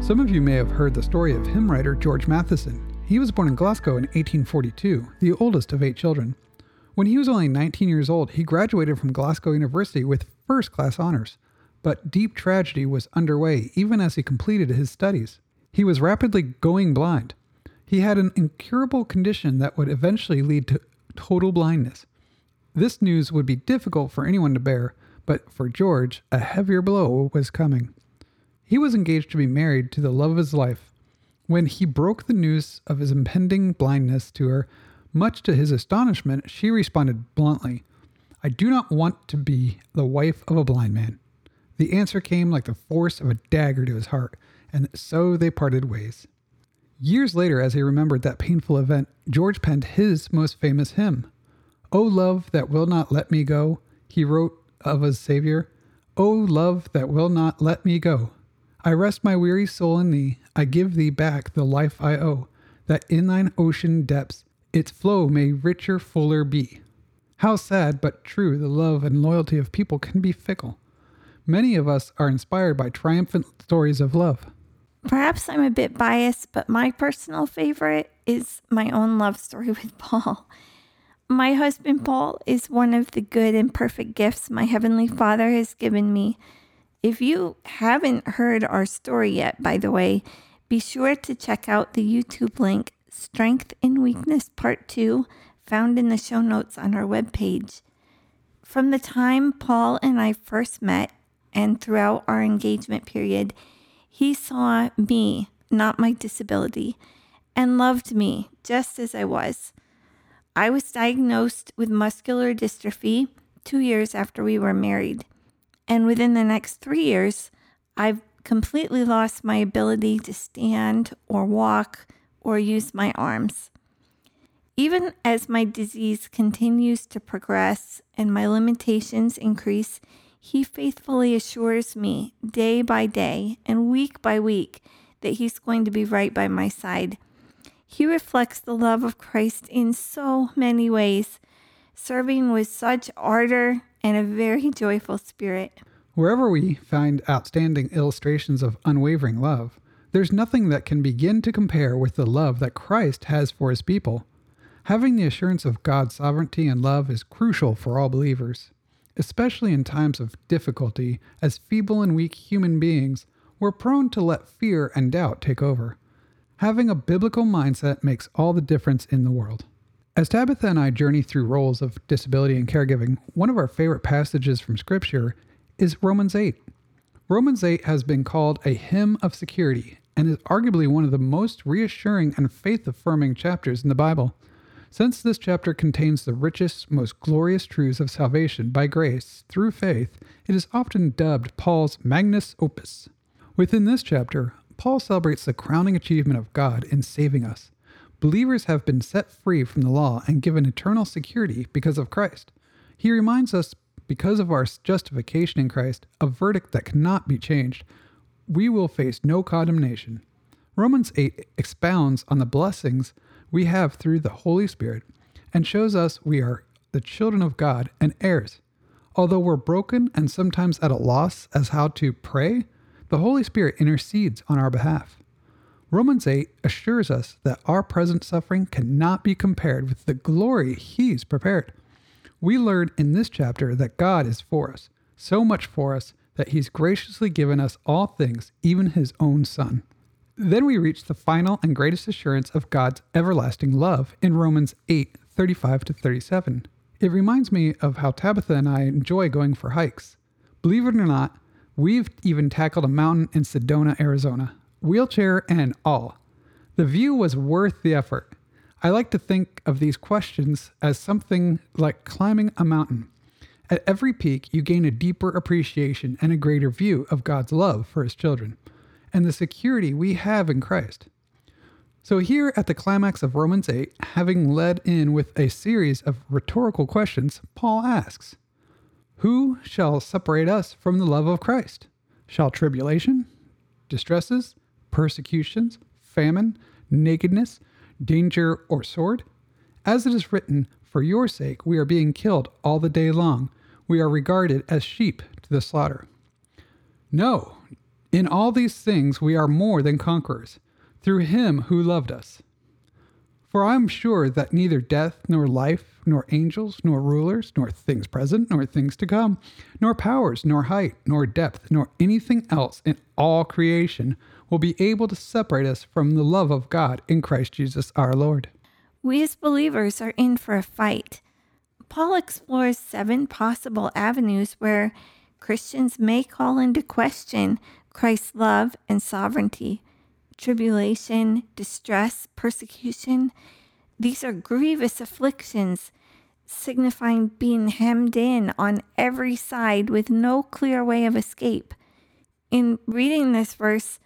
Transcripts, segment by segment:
Some of you may have heard the story of hymn writer George Matheson. He was born in Glasgow in 1842, the oldest of eight children. When he was only 19 years old, he graduated from Glasgow University with first class honors. But deep tragedy was underway even as he completed his studies. He was rapidly going blind. He had an incurable condition that would eventually lead to total blindness. This news would be difficult for anyone to bear, but for George, a heavier blow was coming. He was engaged to be married to the love of his life. When he broke the news of his impending blindness to her, much to his astonishment, she responded bluntly, I do not want to be the wife of a blind man. The answer came like the force of a dagger to his heart, and so they parted ways. Years later, as he remembered that painful event, George penned his most famous hymn. O love that will not let me go, he wrote of his Savior. O love that will not let me go, I rest my weary soul in thee. I give thee back the life I owe, that in thine ocean depths its flow may richer, fuller be. How sad but true the love and loyalty of people can be fickle. Many of us are inspired by triumphant stories of love. Perhaps I'm a bit biased, but my personal favorite is my own love story with Paul. My husband Paul is one of the good and perfect gifts my Heavenly Father has given me if you haven't heard our story yet, by the way, be sure to check out the YouTube link, Strength in Weakness Part 2, found in the show notes on our webpage. From the time Paul and I first met and throughout our engagement period, he saw me, not my disability, and loved me just as I was. I was diagnosed with muscular dystrophy two years after we were married. And within the next three years, I've completely lost my ability to stand or walk or use my arms. Even as my disease continues to progress and my limitations increase, he faithfully assures me day by day and week by week that he's going to be right by my side. He reflects the love of Christ in so many ways, serving with such ardor and a very joyful spirit. Wherever we find outstanding illustrations of unwavering love, there's nothing that can begin to compare with the love that Christ has for his people. Having the assurance of God's sovereignty and love is crucial for all believers, especially in times of difficulty, as feeble and weak human beings, we're prone to let fear and doubt take over. Having a biblical mindset makes all the difference in the world. As Tabitha and I journey through roles of disability and caregiving, one of our favorite passages from Scripture is Romans 8. Romans 8 has been called a hymn of security and is arguably one of the most reassuring and faith affirming chapters in the Bible. Since this chapter contains the richest, most glorious truths of salvation by grace through faith, it is often dubbed Paul's magnus opus. Within this chapter, Paul celebrates the crowning achievement of God in saving us. Believers have been set free from the law and given eternal security because of Christ. He reminds us, because of our justification in Christ, a verdict that cannot be changed, we will face no condemnation. Romans 8 expounds on the blessings we have through the Holy Spirit and shows us we are the children of God and heirs. Although we're broken and sometimes at a loss as how to pray, the Holy Spirit intercedes on our behalf. Romans 8 assures us that our present suffering cannot be compared with the glory He's prepared. We learn in this chapter that God is for us, so much for us that He's graciously given us all things, even His own Son. Then we reach the final and greatest assurance of God's everlasting love in Romans 8 35 to 37. It reminds me of how Tabitha and I enjoy going for hikes. Believe it or not, we've even tackled a mountain in Sedona, Arizona wheelchair and all. The view was worth the effort. I like to think of these questions as something like climbing a mountain. At every peak, you gain a deeper appreciation and a greater view of God's love for His children. and the security we have in Christ. So, here at the climax of Romans 8, having led in with a series of rhetorical questions, Paul asks, Who shall separate us from the love of Christ? Shall tribulation, distresses, persecutions, famine, nakedness, danger, or sword? As it is written, For your sake we are being killed all the day long. We are regarded as sheep to the slaughter. No, in all these things we are more than conquerors, through him who loved us. For I am sure that neither death, nor life, nor angels, nor rulers, nor things present, nor things to come, nor powers, nor height, nor depth, nor anything else in all creation will be able to separate us from the love of God in Christ Jesus our Lord. We as believers are in for a fight. Paul explores seven possible avenues where Christians may call into question Christ's love and sovereignty. Tribulation, distress, persecution, these are grievous afflictions, signifying being hemmed in on every side with no clear way of escape. In reading this verse,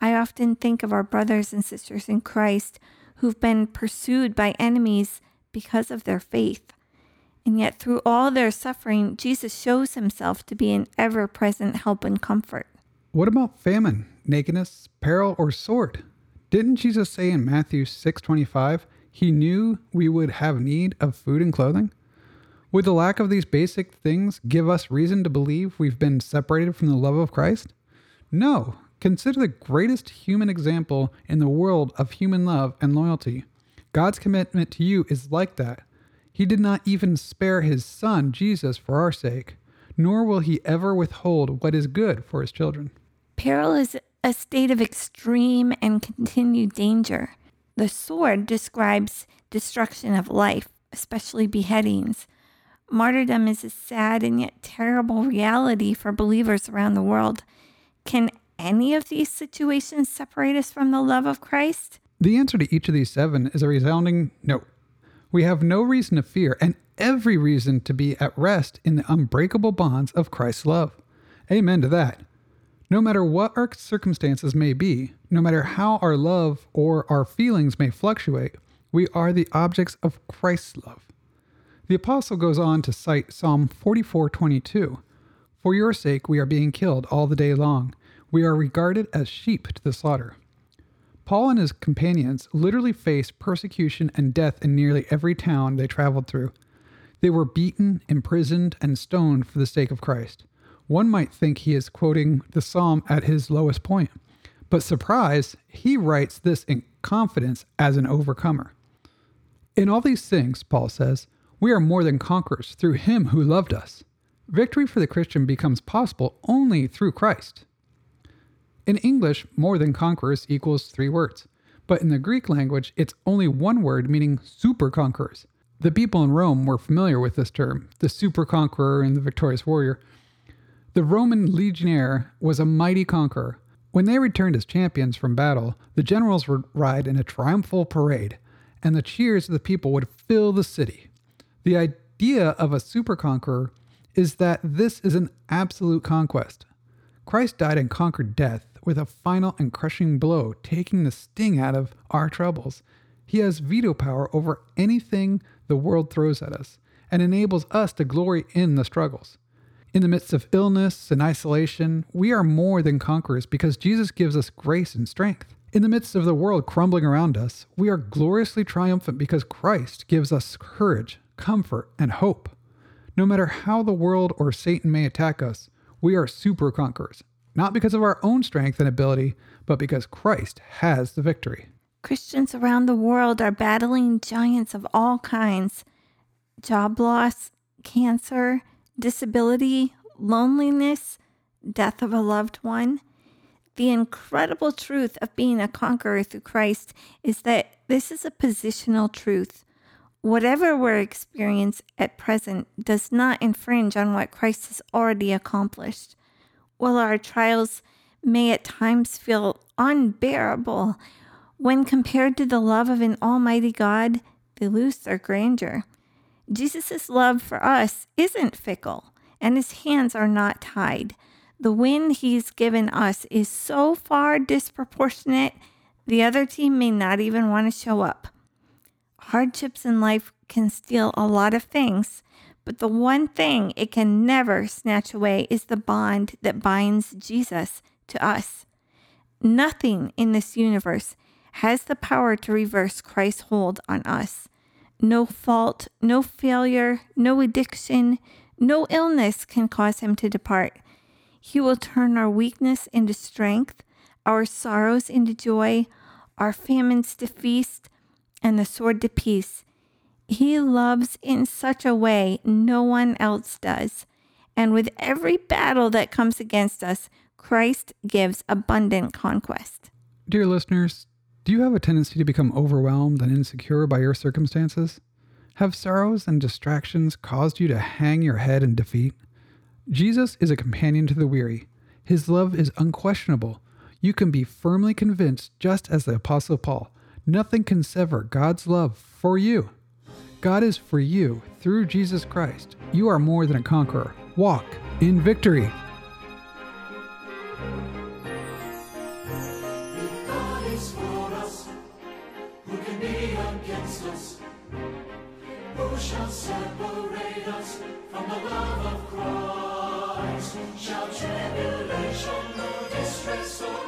I often think of our brothers and sisters in Christ who've been pursued by enemies because of their faith. And yet, through all their suffering, Jesus shows himself to be an ever present help and comfort. What about famine, nakedness, peril, or sword? Didn't Jesus say in Matthew 6:25 he knew we would have need of food and clothing? Would the lack of these basic things give us reason to believe we've been separated from the love of Christ? No. Consider the greatest human example in the world of human love and loyalty. God's commitment to you is like that. He did not even spare his son, Jesus, for our sake, nor will he ever withhold what is good for his children. Peril is a state of extreme and continued danger. The sword describes destruction of life, especially beheadings. Martyrdom is a sad and yet terrible reality for believers around the world. Can any of these situations separate us from the love of Christ? The answer to each of these seven is a resounding no. We have no reason to fear and every reason to be at rest in the unbreakable bonds of Christ's love. Amen to that. No matter what our circumstances may be, no matter how our love or our feelings may fluctuate, we are the objects of Christ's love. The apostle goes on to cite Psalm 44:22. For your sake we are being killed all the day long. We are regarded as sheep to the slaughter. Paul and his companions literally faced persecution and death in nearly every town they traveled through. They were beaten, imprisoned, and stoned for the sake of Christ. One might think he is quoting the psalm at his lowest point, but surprise, he writes this in confidence as an overcomer. In all these things, Paul says, we are more than conquerors through him who loved us. Victory for the Christian becomes possible only through Christ. In English, more than conquerors equals three words, but in the Greek language, it's only one word meaning super conquerors. The people in Rome were familiar with this term, the super conqueror and the victorious warrior. The Roman legionnaire was a mighty conqueror. When they returned as champions from battle, the generals would ride in a triumphal parade, and the cheers of the people would fill the city. The idea of a super conqueror is that this is an absolute conquest. Christ died and conquered death with a final and crushing blow, taking the sting out of our troubles. He has veto power over anything the world throws at us and enables us to glory in the struggles. In the midst of illness and isolation, we are more than conquerors because Jesus gives us grace and strength. In the midst of the world crumbling around us, we are gloriously triumphant because Christ gives us courage, comfort, and hope. No matter how the world or Satan may attack us, we are super conquerors not because of our own strength and ability, but because Christ has the victory. Christians around the world are battling giants of all kinds job loss, cancer, disability, loneliness, death of a loved one. The incredible truth of being a conqueror through Christ is that this is a positional truth. Whatever we're experiencing at present does not infringe on what Christ has already accomplished. While our trials may at times feel unbearable, when compared to the love of an almighty God, they lose their grandeur. Jesus' love for us isn't fickle, and his hands are not tied. The win he's given us is so far disproportionate, the other team may not even want to show up. Hardships in life can steal a lot of things, but the one thing it can never snatch away is the bond that binds Jesus to us. Nothing in this universe has the power to reverse Christ's hold on us. No fault, no failure, no addiction, no illness can cause him to depart. He will turn our weakness into strength, our sorrows into joy, our famines to feast, and the sword to peace. He loves in such a way no one else does. And with every battle that comes against us, Christ gives abundant conquest. Dear listeners, do you have a tendency to become overwhelmed and insecure by your circumstances? Have sorrows and distractions caused you to hang your head in defeat? Jesus is a companion to the weary. His love is unquestionable. You can be firmly convinced, just as the Apostle Paul. Nothing can sever God's love for you. God is for you through Jesus Christ. You are more than a conqueror. Walk in victory.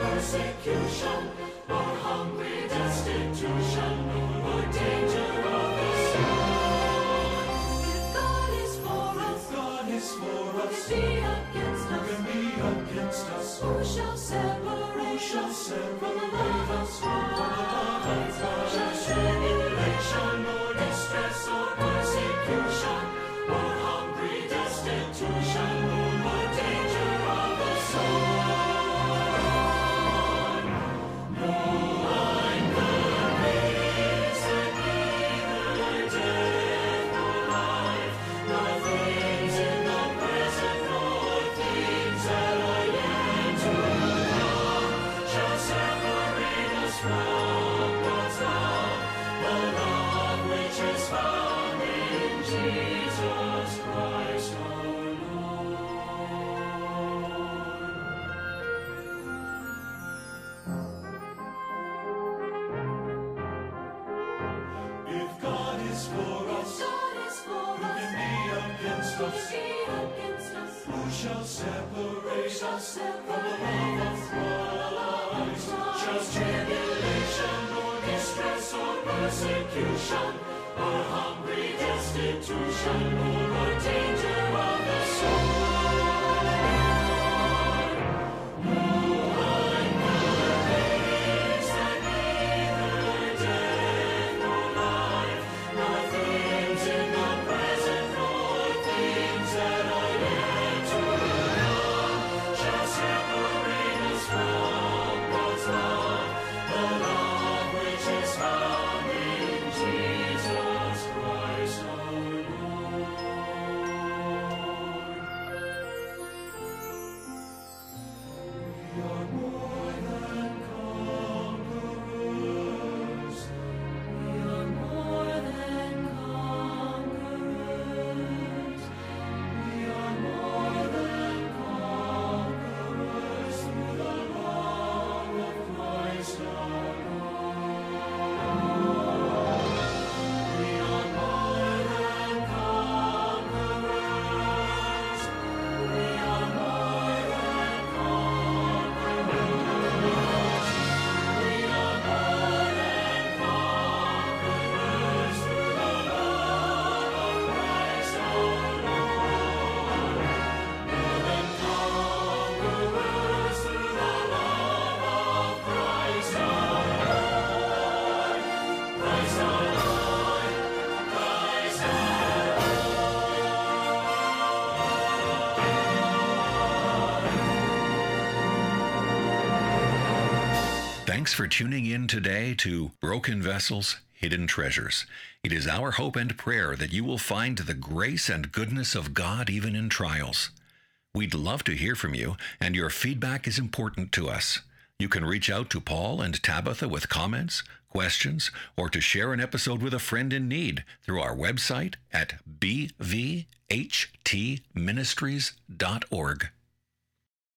Persecution or hungry destitution or danger Who shall separate? Us from the love of us? Who shall separate us from the love of Christ? Shall tribulation or distress or persecution or hungry destitution or danger of the sword? Thanks for tuning in today to Broken Vessels, Hidden Treasures. It is our hope and prayer that you will find the grace and goodness of God even in trials. We'd love to hear from you, and your feedback is important to us. You can reach out to Paul and Tabitha with comments, questions, or to share an episode with a friend in need through our website at bvhtministries.org.